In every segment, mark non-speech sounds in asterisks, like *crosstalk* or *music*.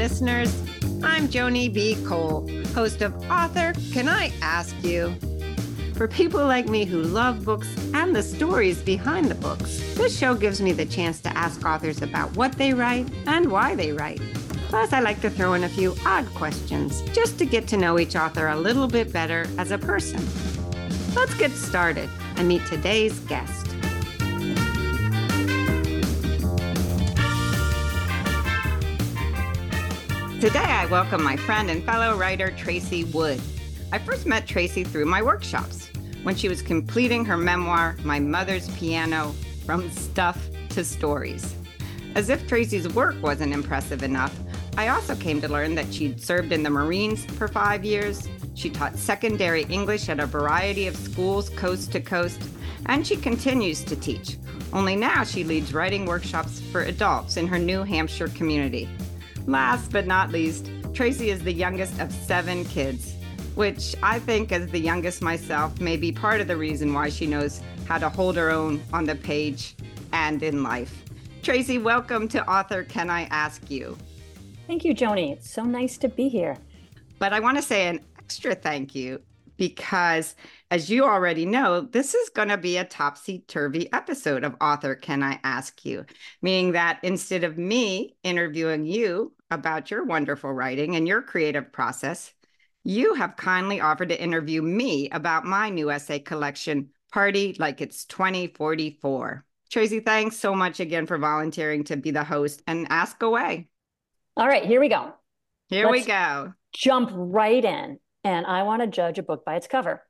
listeners. I'm Joni B. Cole, host of Author Can I Ask You? For people like me who love books and the stories behind the books, this show gives me the chance to ask authors about what they write and why they write. Plus, I like to throw in a few odd questions just to get to know each author a little bit better as a person. Let's get started and meet today's guest. Today, I welcome my friend and fellow writer, Tracy Wood. I first met Tracy through my workshops when she was completing her memoir, My Mother's Piano From Stuff to Stories. As if Tracy's work wasn't impressive enough, I also came to learn that she'd served in the Marines for five years. She taught secondary English at a variety of schools coast to coast, and she continues to teach. Only now she leads writing workshops for adults in her New Hampshire community. Last but not least, Tracy is the youngest of seven kids, which I think, as the youngest myself, may be part of the reason why she knows how to hold her own on the page and in life. Tracy, welcome to Author Can I Ask You? Thank you, Joni. It's so nice to be here. But I want to say an extra thank you because, as you already know, this is going to be a topsy turvy episode of Author Can I Ask You? Meaning that instead of me interviewing you about your wonderful writing and your creative process, you have kindly offered to interview me about my new essay collection, Party Like It's 2044. Tracy, thanks so much again for volunteering to be the host and ask away. All right, here we go. Here Let's we go. Jump right in and I want to judge a book by its cover.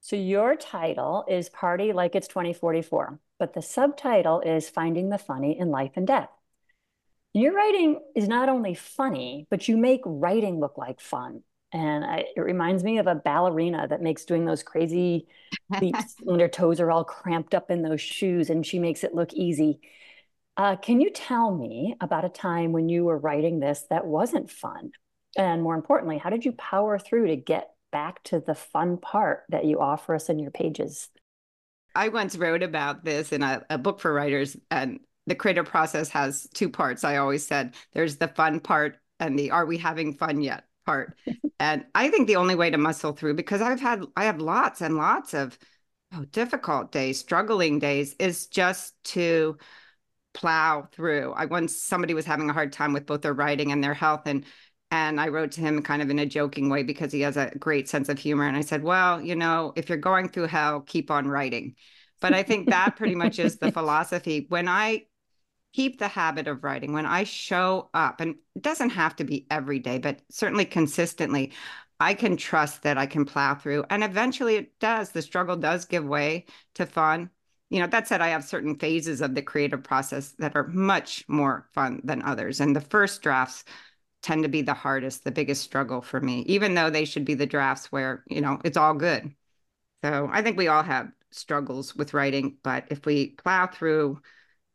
So your title is Party Like It's 2044, but the subtitle is Finding the Funny in Life and Death. Your writing is not only funny, but you make writing look like fun. And I, it reminds me of a ballerina that makes doing those crazy *laughs* leaps when her toes are all cramped up in those shoes and she makes it look easy. Uh, can you tell me about a time when you were writing this that wasn't fun and more importantly, how did you power through to get back to the fun part that you offer us in your pages? I once wrote about this in a, a book for writers, and the creative process has two parts. I always said there's the fun part and the are we having fun yet part. *laughs* and I think the only way to muscle through, because I've had, I have lots and lots of oh, difficult days, struggling days, is just to plow through. I once somebody was having a hard time with both their writing and their health, and and I wrote to him kind of in a joking way because he has a great sense of humor. And I said, Well, you know, if you're going through hell, keep on writing. But I think that pretty much is the *laughs* philosophy. When I keep the habit of writing, when I show up, and it doesn't have to be every day, but certainly consistently, I can trust that I can plow through. And eventually it does. The struggle does give way to fun. You know, that said, I have certain phases of the creative process that are much more fun than others. And the first drafts tend to be the hardest, the biggest struggle for me, even though they should be the drafts where, you know, it's all good. So I think we all have struggles with writing, but if we plow through,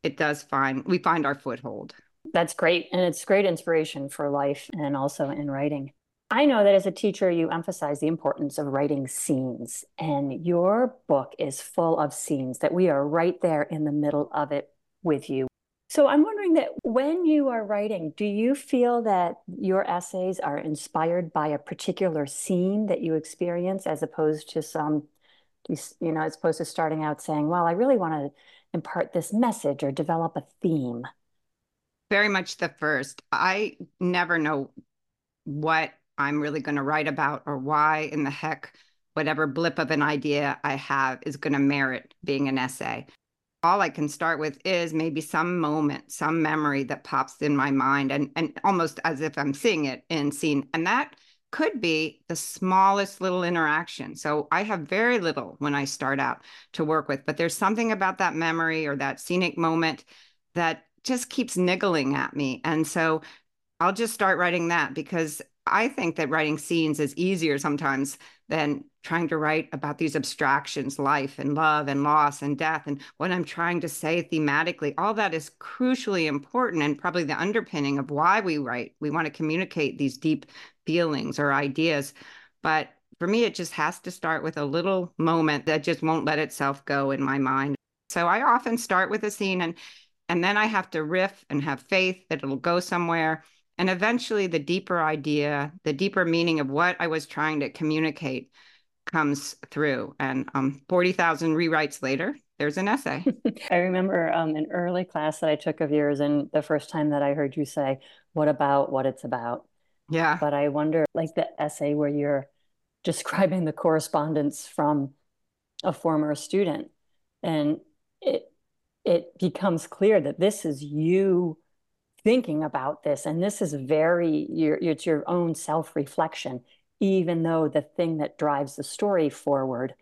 it does find we find our foothold. That's great. And it's great inspiration for life and also in writing. I know that as a teacher, you emphasize the importance of writing scenes, and your book is full of scenes that we are right there in the middle of it with you. So I'm wondering that when you are writing, do you feel that your essays are inspired by a particular scene that you experience as opposed to some, you know, as opposed to starting out saying, well, I really want to impart this message or develop a theme? Very much the first. I never know what I'm really going to write about or why in the heck whatever blip of an idea I have is going to merit being an essay all I can start with is maybe some moment, some memory that pops in my mind and and almost as if I'm seeing it in scene. And that could be the smallest little interaction. So I have very little when I start out to work with, but there's something about that memory or that scenic moment that just keeps niggling at me. And so I'll just start writing that because I think that writing scenes is easier sometimes than trying to write about these abstractions, life and love and loss and death, and what I'm trying to say thematically. All that is crucially important and probably the underpinning of why we write. We want to communicate these deep feelings or ideas. But for me, it just has to start with a little moment that just won't let itself go in my mind. So I often start with a scene and and then I have to riff and have faith that it'll go somewhere And eventually, the deeper idea, the deeper meaning of what I was trying to communicate comes through. And um, 40,000 rewrites later, there's an essay. *laughs* I remember um, an early class that I took of yours, and the first time that I heard you say, What about what it's about? Yeah. But I wonder, like the essay where you're describing the correspondence from a former student, and it it becomes clear that this is you thinking about this, and this is very your it's your own self reflection, even though the thing that drives the story forward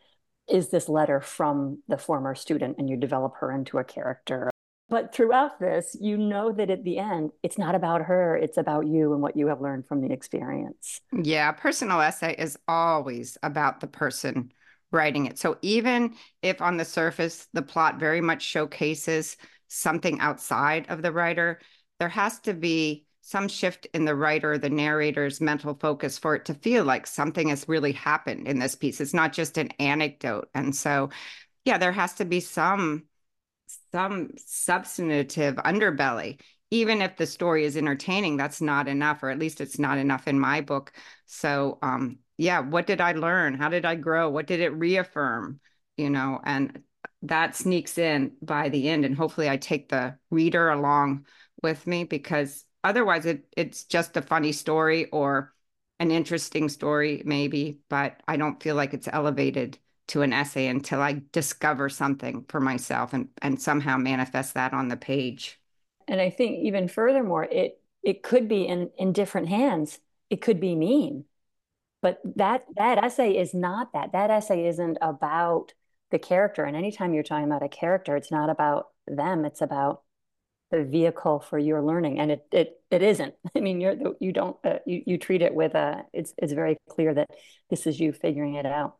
is this letter from the former student and you develop her into a character. But throughout this, you know that at the end, it's not about her, it's about you and what you have learned from the experience. Yeah, personal essay is always about the person writing it. So even if on the surface the plot very much showcases something outside of the writer, there has to be some shift in the writer, the narrator's mental focus for it to feel like something has really happened in this piece. It's not just an anecdote. And so, yeah, there has to be some some substantive underbelly. Even if the story is entertaining, that's not enough, or at least it's not enough in my book. So, um, yeah, what did I learn? How did I grow? What did it reaffirm? You know, and that sneaks in by the end. And hopefully, I take the reader along with me because otherwise it it's just a funny story or an interesting story maybe but i don't feel like it's elevated to an essay until i discover something for myself and and somehow manifest that on the page. And i think even furthermore it it could be in in different hands. It could be mean but that that essay is not that. That essay isn't about the character. And anytime you're talking about a character it's not about them. It's about the vehicle for your learning and it it it isn't. *laughs* I mean you're you don't uh, you you treat it with a it's it's very clear that this is you figuring it out.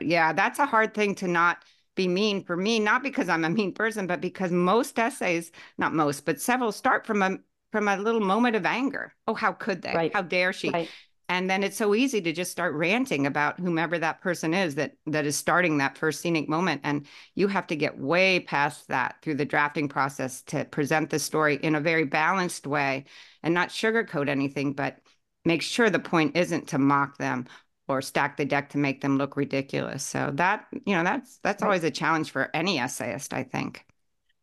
Yeah that's a hard thing to not be mean for me not because i'm a mean person but because most essays not most but several start from a from a little moment of anger. Oh how could they? Right. how dare she? Right and then it's so easy to just start ranting about whomever that person is that that is starting that first scenic moment. And you have to get way past that through the drafting process to present the story in a very balanced way and not sugarcoat anything but make sure the point isn't to mock them or stack the deck to make them look ridiculous. So that you know that's that's always a challenge for any essayist i think.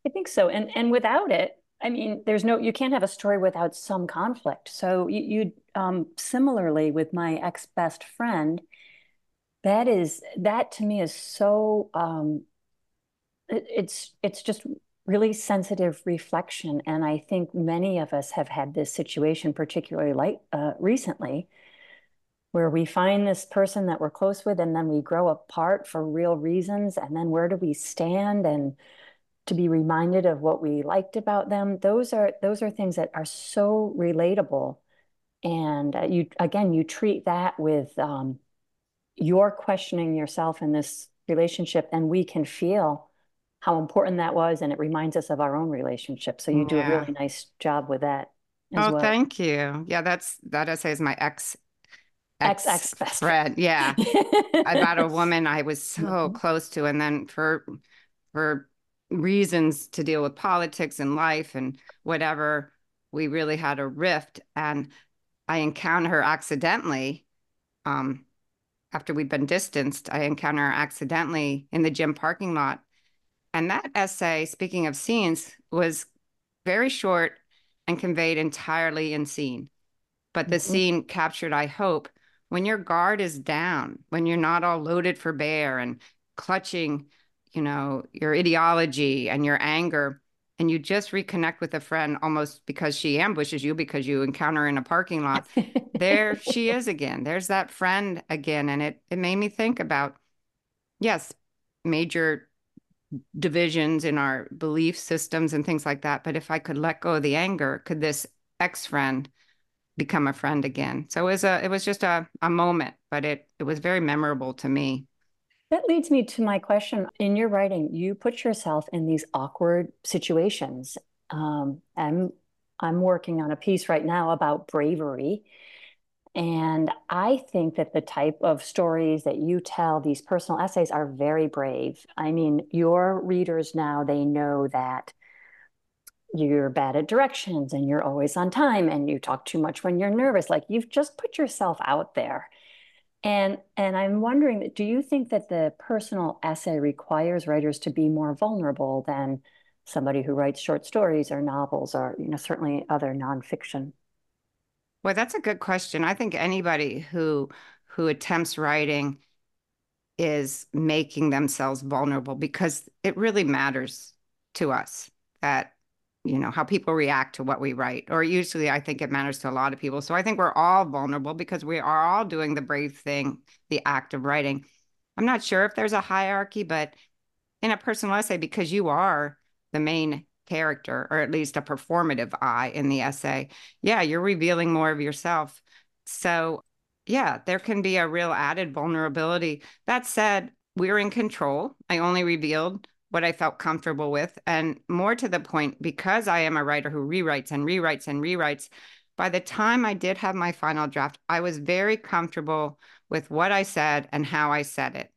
I think so. And and without it I mean, there's no, you can't have a story without some conflict. So you, you um, similarly with my ex best friend, that is, that to me is so, um, it, it's, it's just really sensitive reflection. And I think many of us have had this situation, particularly like uh, recently, where we find this person that we're close with and then we grow apart for real reasons. And then where do we stand? And, to be reminded of what we liked about them. Those are those are things that are so relatable. And uh, you again you treat that with um, you're questioning yourself in this relationship and we can feel how important that was and it reminds us of our own relationship. So you yeah. do a really nice job with that oh well. thank you. Yeah that's that essay is my ex ex ex best friend. yeah. About a *laughs* woman i was so mm-hmm. close to and then for for reasons to deal with politics and life and whatever, we really had a rift. And I encounter her accidentally. Um, after we'd been distanced, I encounter her accidentally in the gym parking lot. And that essay, speaking of scenes, was very short and conveyed entirely in scene. But the mm-hmm. scene captured, I hope, when your guard is down, when you're not all loaded for bear and clutching you know, your ideology and your anger, and you just reconnect with a friend almost because she ambushes you because you encounter her in a parking lot. *laughs* there she is again. There's that friend again. And it it made me think about, yes, major divisions in our belief systems and things like that. But if I could let go of the anger, could this ex-friend become a friend again? So it was a it was just a, a moment, but it it was very memorable to me. That leads me to my question. In your writing, you put yourself in these awkward situations. Um, I'm I'm working on a piece right now about bravery. And I think that the type of stories that you tell, these personal essays, are very brave. I mean, your readers now, they know that you're bad at directions and you're always on time and you talk too much when you're nervous. Like you've just put yourself out there. And and I'm wondering, do you think that the personal essay requires writers to be more vulnerable than somebody who writes short stories or novels or you know certainly other nonfiction? Well, that's a good question. I think anybody who who attempts writing is making themselves vulnerable because it really matters to us that you know how people react to what we write or usually i think it matters to a lot of people. So i think we're all vulnerable because we are all doing the brave thing the act of writing. I'm not sure if there's a hierarchy but in a personal essay because you are the main character or at least a performative I in the essay yeah you're revealing more of yourself. So yeah there can be a real added vulnerability. That said we're in control. I only revealed what I felt comfortable with. And more to the point, because I am a writer who rewrites and rewrites and rewrites, by the time I did have my final draft, I was very comfortable with what I said and how I said it.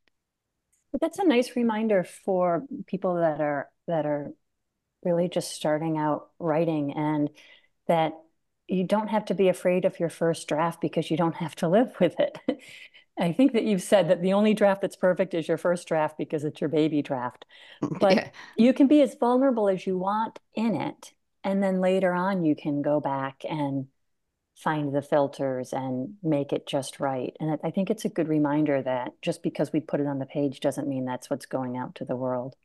But that's a nice reminder for people that are that are really just starting out writing and that you don't have to be afraid of your first draft because you don't have to live *laughs* with it. I think that you've said that the only draft that's perfect is your first draft because it's your baby draft. *laughs* But yeah. you can be as vulnerable as you want in it. And then later on, you can go back and find the filters and make it just right. And I think it's a good reminder that just because we put it on the page doesn't mean that's what's going out to the world.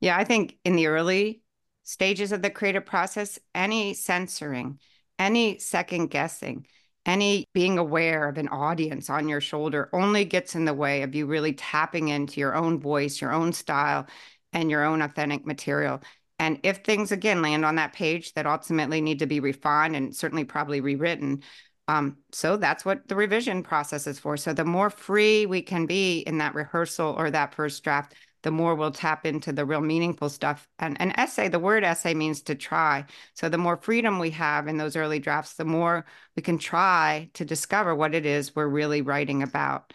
Yeah, I think in the early stages of the creative process, any censoring, any second guessing, any being aware of an audience on your shoulder only gets in the way of you really tapping into your own voice, your own style, and your own authentic material. And if things again land on that page that ultimately need to be refined and certainly probably rewritten, um, so that's what the revision process is for. So the more free we can be in that rehearsal or that first draft, the more we'll tap into the real meaningful stuff. And an essay, the word essay means to try. So the more freedom we have in those early drafts, the more we can try to discover what it is we're really writing about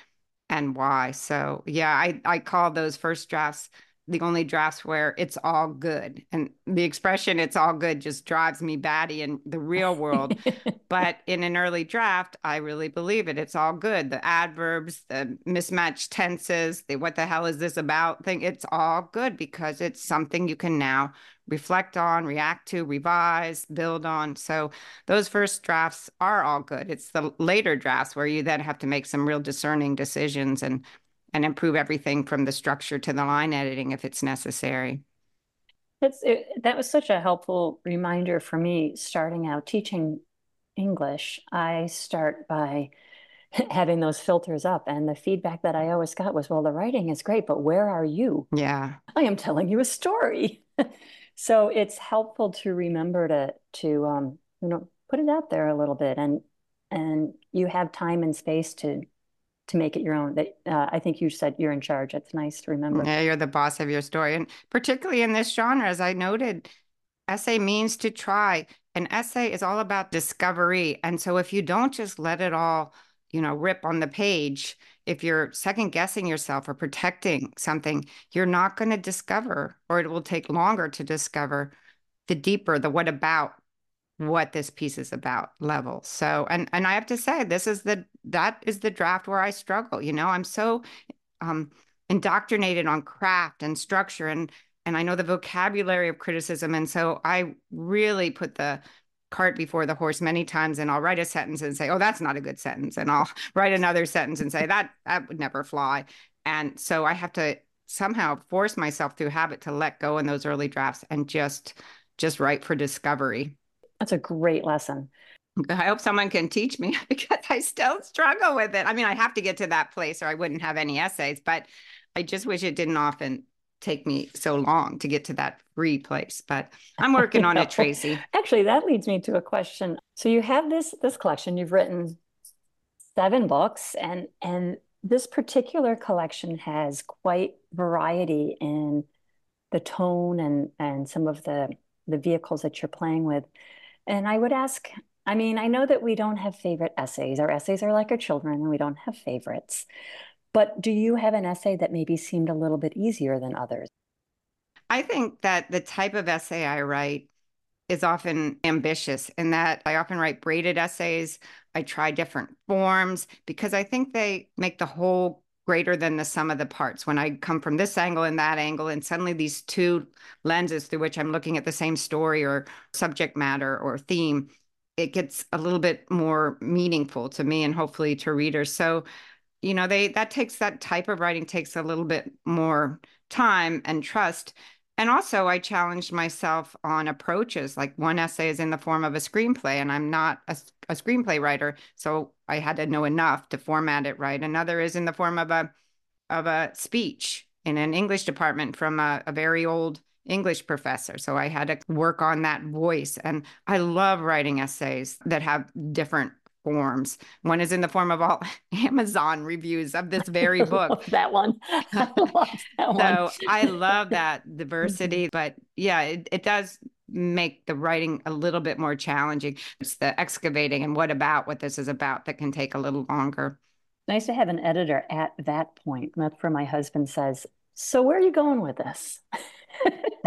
and why. So yeah, I, I call those first drafts the only drafts where it's all good. And the expression it's all good just drives me batty in the real world. *laughs* but in an early draft, I really believe it. It's all good. The adverbs, the mismatched tenses, the what the hell is this about thing, it's all good because it's something you can now reflect on, react to, revise, build on. So those first drafts are all good. It's the later drafts where you then have to make some real discerning decisions and and improve everything from the structure to the line editing if it's necessary. That's it, that was such a helpful reminder for me starting out teaching English. I start by *laughs* having those filters up and the feedback that I always got was well the writing is great but where are you? Yeah. I am telling you a story. *laughs* so it's helpful to remember to to um you know put it out there a little bit and and you have time and space to to make it your own. That uh, I think you said you're in charge. It's nice to remember. Yeah, you're the boss of your story, and particularly in this genre, as I noted, essay means to try. An essay is all about discovery, and so if you don't just let it all, you know, rip on the page, if you're second guessing yourself or protecting something, you're not going to discover, or it will take longer to discover the deeper, the what about what this piece is about level. So and and I have to say this is the that is the draft where I struggle, you know. I'm so um indoctrinated on craft and structure and and I know the vocabulary of criticism and so I really put the cart before the horse many times and I'll write a sentence and say, "Oh, that's not a good sentence." And I'll *laughs* write another sentence and say, "That that would never fly." And so I have to somehow force myself through habit to let go in those early drafts and just just write for discovery. That's a great lesson. I hope someone can teach me *laughs* because I still struggle with it. I mean, I have to get to that place or I wouldn't have any essays, but I just wish it didn't often take me so long to get to that free place. But *laughs* I'm working on it, Tracy. Actually, that leads me to a question. So you have this this collection, you've written seven books and and this particular collection has quite variety in the tone and and some of the the vehicles that you're playing with. And I would ask, I mean, I know that we don't have favorite essays. Our essays are like our children and we don't have favorites. But do you have an essay that maybe seemed a little bit easier than others? I think that the type of essay I write is often ambitious in that I often write braided essays. I try different forms because I think they make the whole greater than the sum of the parts. When I come from this angle and that angle, and suddenly these two lenses through which I'm looking at the same story or subject matter or theme, it gets a little bit more meaningful to me and hopefully to readers. So, you know, they that takes that type of writing takes a little bit more time and trust. And also, I challenged myself on approaches. Like one essay is in the form of a screenplay, and I'm not a, a, screenplay writer, so I had to know enough to format it right. Another is in the form of a of a speech in an English department from a, a very old English professor. So I had to work on that voice. And I love writing essays that have different forms. One is in the form of all *laughs* Amazon reviews of this very *laughs* book. that one. *laughs* that so. I love that mm-hmm. diversity. But yeah, it, it does make the writing a little bit more challenging. It's the excavating and what about what this is about that can take a little longer. Nice to have an editor at that point. That's where my husband says, So where are you going with this?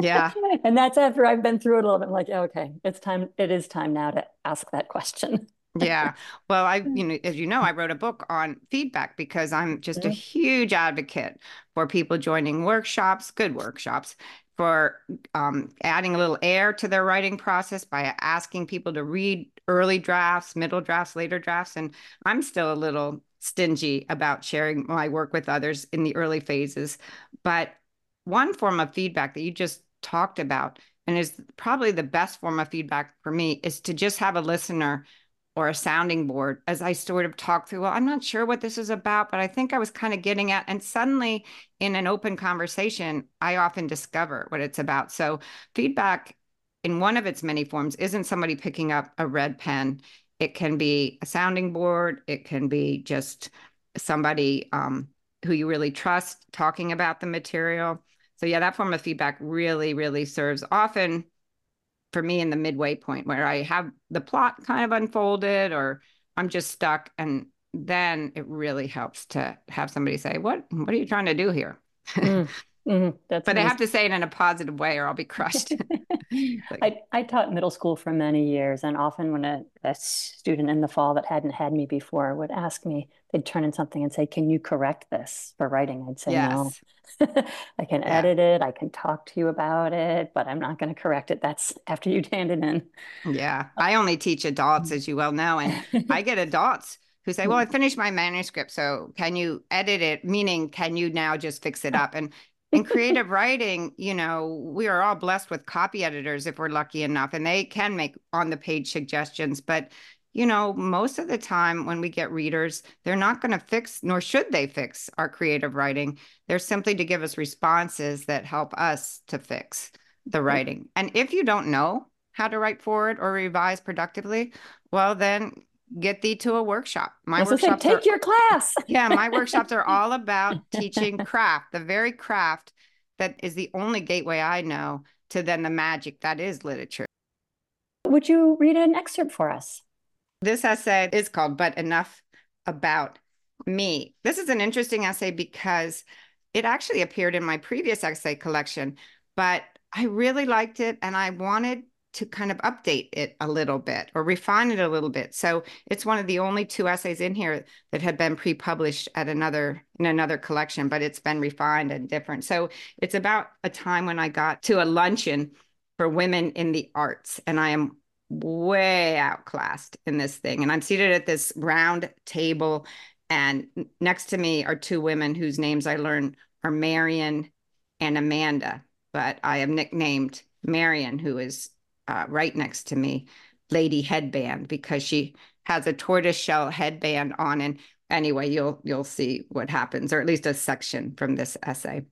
Yeah. and that's after I've been through it a little bit. I'm like, okay, it's time. It is time now to ask that question yeah. Well, I, you know, as you know, I wrote a book on feedback because I'm just mm-hmm. a huge advocate for people joining workshops, good workshops, for um, adding a little air to their writing process by asking people to read early drafts, middle drafts, later drafts. And I'm still a little stingy about sharing my work with others in the early phases. But one form of feedback that you just talked about and is probably the best form of feedback for me is to just have a listener or a sounding board as I sort of talk through, well, I'm not sure what this is about, but I think I was kind of getting at. And suddenly in an open conversation, I often discover what it's about. So feedback in one of its many forms isn't somebody picking up a red pen. It can be a sounding board. It can be just somebody um, who you really trust talking about the material. So yeah, that form of feedback really, really serves often for me in the midway point where I have the plot kind of unfolded or I'm just stuck. And then it really helps to have somebody say, What what are you trying to do here? Mm, mm, but nice. they have to say it in a positive way or I'll be crushed. *laughs* *laughs* like, I, I taught middle school for many years, and often when a, a student in the fall that hadn't had me before would ask me, they'd turn in something and say, Can you correct this for writing? I'd say, yes. No. *laughs* I can yeah. edit it. I can talk to you about it, but I'm not going to correct it. That's *laughs* after you'd hand it in. Yeah. Uh, I only teach adults, mm. as you well know. And I get *laughs* adults who say, Well, I mm. finished my manuscript. So can you edit it? Meaning, can you now just fix it up? And in creative writing, you know, we are all blessed with copy editors if we're lucky enough, and they can make on the page suggestions. But you know, most of the time when we get readers, they're not going to fix, nor should they fix our creative writing. They're simply to give us responses that help us to fix the writing. And if you don't know how to write forward or revise productively, well, then get thee to a workshop. My workshops say, take are, your class. *laughs* yeah, my workshops are all *laughs* about teaching craft, the very craft that is the only gateway I know to then the magic that is literature. Would you read an excerpt for us? This essay is called But Enough About Me. This is an interesting essay because it actually appeared in my previous essay collection, but I really liked it and I wanted to kind of update it a little bit or refine it a little bit. So it's one of the only two essays in here that had been pre-published at another in another collection, but it's been refined and different. So it's about a time when I got to a luncheon for women in the arts and I am way outclassed in this thing. And I'm seated at this round table, and next to me are two women whose names I learned are Marion and Amanda, but I have nicknamed Marion, who is uh, right next to me, Lady Headband, because she has a tortoise shell headband on. And anyway, you'll you'll see what happens, or at least a section from this essay.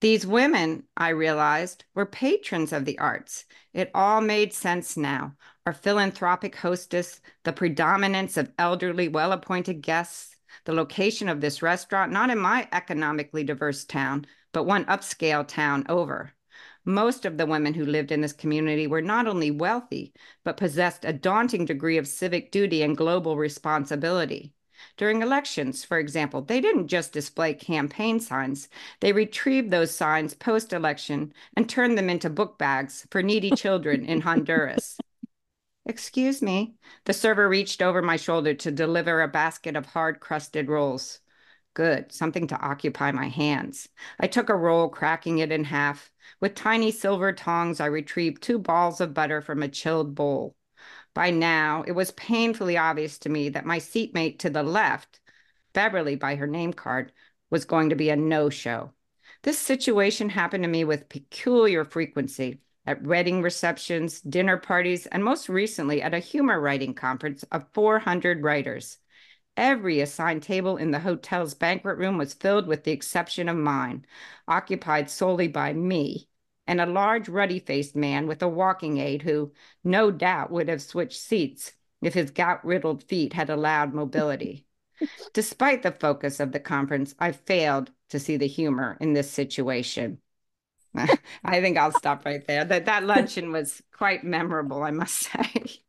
These women, I realized, were patrons of the arts. It all made sense now. Our philanthropic hostess, the predominance of elderly, well appointed guests, the location of this restaurant, not in my economically diverse town, but one upscale town over. Most of the women who lived in this community were not only wealthy, but possessed a daunting degree of civic duty and global responsibility. During elections, for example, they didn't just display campaign signs, they retrieved those signs post election and turned them into book bags for needy *laughs* children in Honduras. Excuse me. The server reached over my shoulder to deliver a basket of hard crusted rolls. Good, something to occupy my hands. I took a roll, cracking it in half. With tiny silver tongs, I retrieved two balls of butter from a chilled bowl. By now, it was painfully obvious to me that my seatmate to the left, Beverly by her name card, was going to be a no show. This situation happened to me with peculiar frequency at wedding receptions, dinner parties, and most recently at a humor writing conference of 400 writers. Every assigned table in the hotel's banquet room was filled with the exception of mine, occupied solely by me and a large ruddy faced man with a walking aid who, no doubt, would have switched seats if his gout riddled feet had allowed mobility. *laughs* Despite the focus of the conference, I failed to see the humor in this situation. *laughs* I think I'll stop right there. That that luncheon *laughs* was quite memorable, I must say.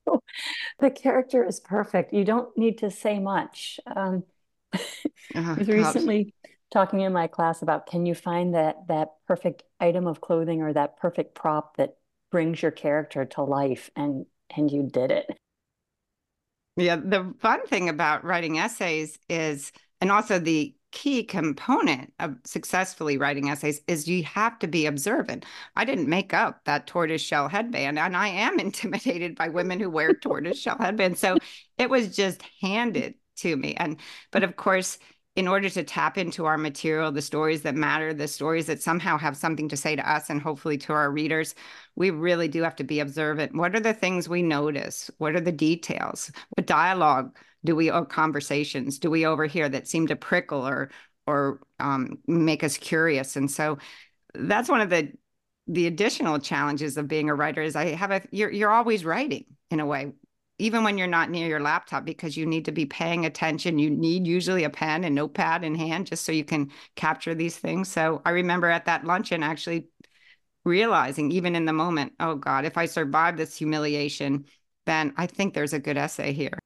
the character is perfect. You don't need to say much. Um, oh, recently talking in my class about can you find that that perfect item of clothing or that perfect prop that brings your character to life, and and you did it. Yeah, the fun thing about writing essays is, and also the key component of successfully writing essays is you have to be observant. I didn't make up that tortoise shell headband, and I am *laughs* intimidated by women who wear tortoise shell headbands. So it was just handed to me. And but of course, in order to tap into our material, the stories that matter, the stories that somehow have something to say to us and hopefully to our readers, we really do have to be observant. What are the things we notice? What are the details? What dialogue do we or conversations do we overhear that seem to prickle or or um, make us curious and so that's one of the the additional challenges of being a writer is i have a you're, you're always writing in a way even when you're not near your laptop because you need to be paying attention you need usually a pen and notepad in hand just so you can capture these things so i remember at that luncheon actually realizing even in the moment oh god if i survive this humiliation then i think there's a good essay here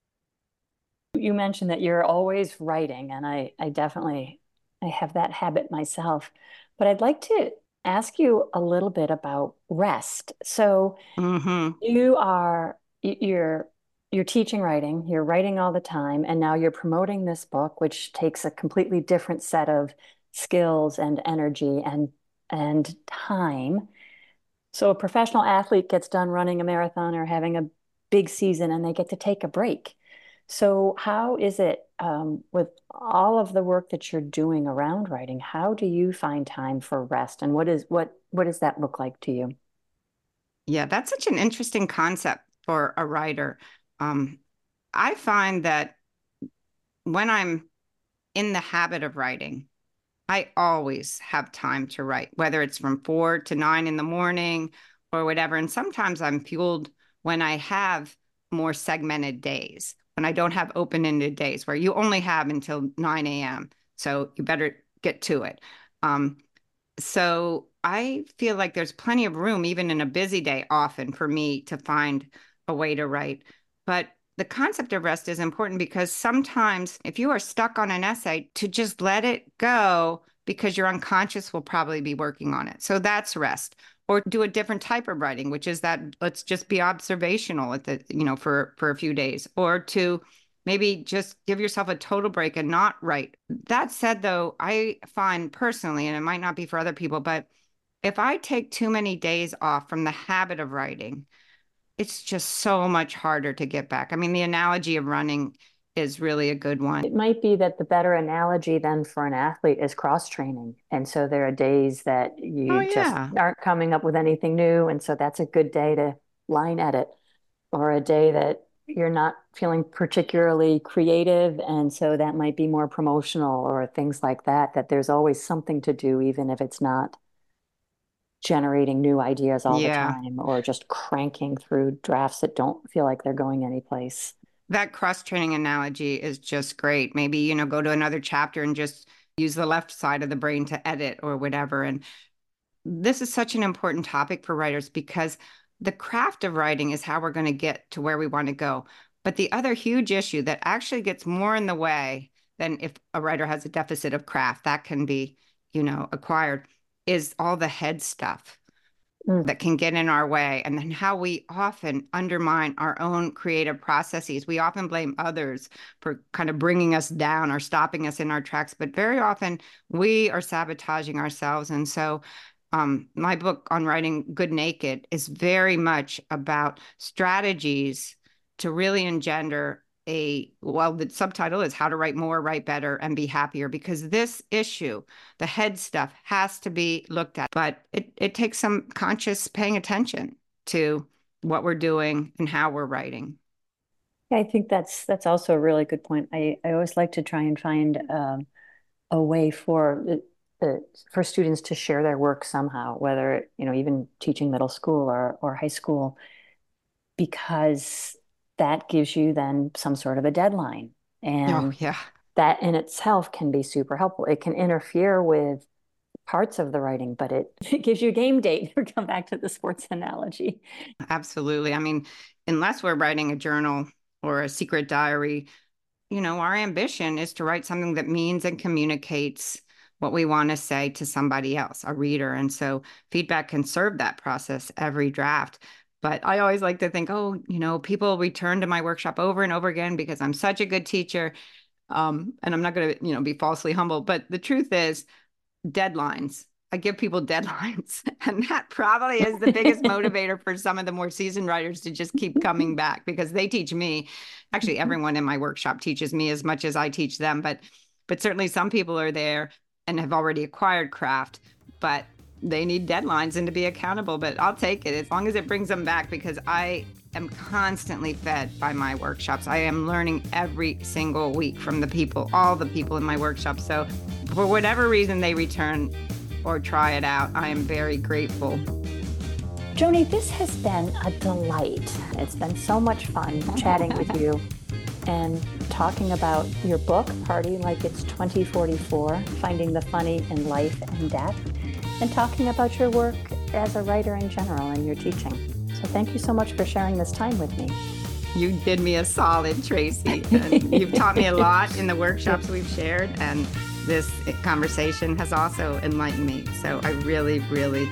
you mentioned that you're always writing, and I, I definitely I have that habit myself. But I'd like to ask you a little bit about rest. So mm-hmm. you are you're you're teaching writing, you're writing all the time, and now you're promoting this book, which takes a completely different set of skills and energy and and time. So a professional athlete gets done running a marathon or having a big season and they get to take a break. So, how is it um, with all of the work that you're doing around writing? How do you find time for rest, and what is what what does that look like to you? Yeah, that's such an interesting concept for a writer. Um, I find that when I'm in the habit of writing, I always have time to write, whether it's from four to nine in the morning or whatever. And sometimes I'm fueled when I have more segmented days when I don't have open ended days where you only have until 9 a.m. So you better get to it. Um, so I feel like there's plenty of room, even in a busy day, often for me to find a way to write. But the concept of rest is important because sometimes if you are stuck on an essay, to just let it go because your unconscious will probably be working on it. So that's rest. Or do a different type of writing which is that let's just be observational at the you know for for a few days. Or to maybe just give yourself a total break and not write. That said though i find personally and it might not be for other people but if i take too many days off from the habit of writing it's just so much harder to get back i mean the analogy of running is really a good one. It might be that the better analogy then for an athlete is cross training. And so there are days that you oh, just yeah. aren't coming up with anything new. And so that's a good day to line edit, or a day that you're not feeling particularly creative. And so that might be more promotional or things like that, that there's always something to do, even if it's not generating new ideas all yeah. the time or just cranking through drafts that don't feel like they're going anyplace that cross training analogy is just great. Maybe, you know, go to another chapter and just use the left side of the brain to edit or whatever. And this is such an important topic for writers because the craft of writing is how we're going to get to where we want to go. But the other huge issue that actually gets more in the way than if a writer has a deficit of craft, that can be, you know, acquired, is all the head stuff mm. that can get in our way. And then how we often undermine our own creative processes. We often blame others for kind of bringing us down or stopping us in our tracks, but very often we are sabotaging ourselves. And so, um, my book on writing Good Naked is very much about strategies to really engender a well the subtitle is how to write more write better and be happier because this issue the head stuff has to be looked at but it, it takes some conscious paying attention to what we're doing and how we're writing. Yeah i think that's that's also a really good point. I, I always like to try and find um, a way for for students to share their work somehow whether you know even teaching middle school or, or high school because that gives you then some sort of a deadline. Oh, and oh, yeah. that in itself can be super helpful. It can interfere with parts of the writing, but it, *laughs* it gives you a game date. to come back to the sports analogy. Absolutely. I mean, unless we're writing a journal or a secret diary, you know, our ambition is to write something that means and communicates what we want to say to somebody else, a reader. And so feedback can serve that process every draft. But I always like to think, oh, you know, people return to my workshop over and over again because I'm such a good teacher. Um, and I'm not going to, you know, be falsely humble. But the truth is, deadlines. I give people *laughs* deadlines. And that probably is the biggest *laughs* motivator for some of the more seasoned writers to just keep coming back because they teach me. Actually, *laughs* everyone in my workshop teaches me as much as I teach them. But but certainly some people are there and have already acquired craft. But they need deadlines and to be accountable, but I'll take it as long as it brings them back because I am constantly fed by my workshops. I am learning every single week from the people, all the people in my workshop. So, for whatever reason they return or try it out, I am very grateful. Joni, this has been a delight. It's been so much fun chatting with you and talking about your book, Party Like It's 2044 Finding the Funny in Life and Death and talking about your work as a writer in general and your teaching. So thank you so much for sharing this time with me. You did me a solid, Tracy. *laughs* you've taught me a lot in the workshops we've shared, and this conversation has also enlightened me. So I really, really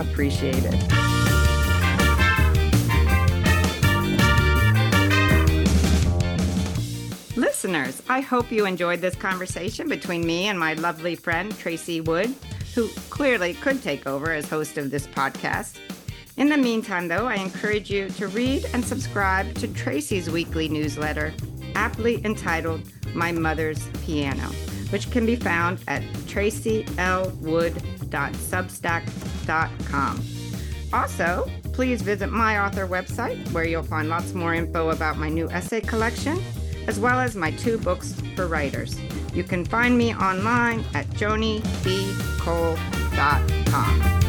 appreciate it. Listeners, I hope you enjoyed this conversation between me and my lovely friend, Tracy Wood who clearly could take over as host of this podcast. In the meantime, though, I encourage you to read and subscribe to Tracy's weekly newsletter, aptly entitled My Mother's Piano, which can be found at tracylwood.substack.com. Also, please visit my author website where you'll find lots more info about my new essay collection, as well as my two books for writers. You can find me online at jonibcole.com.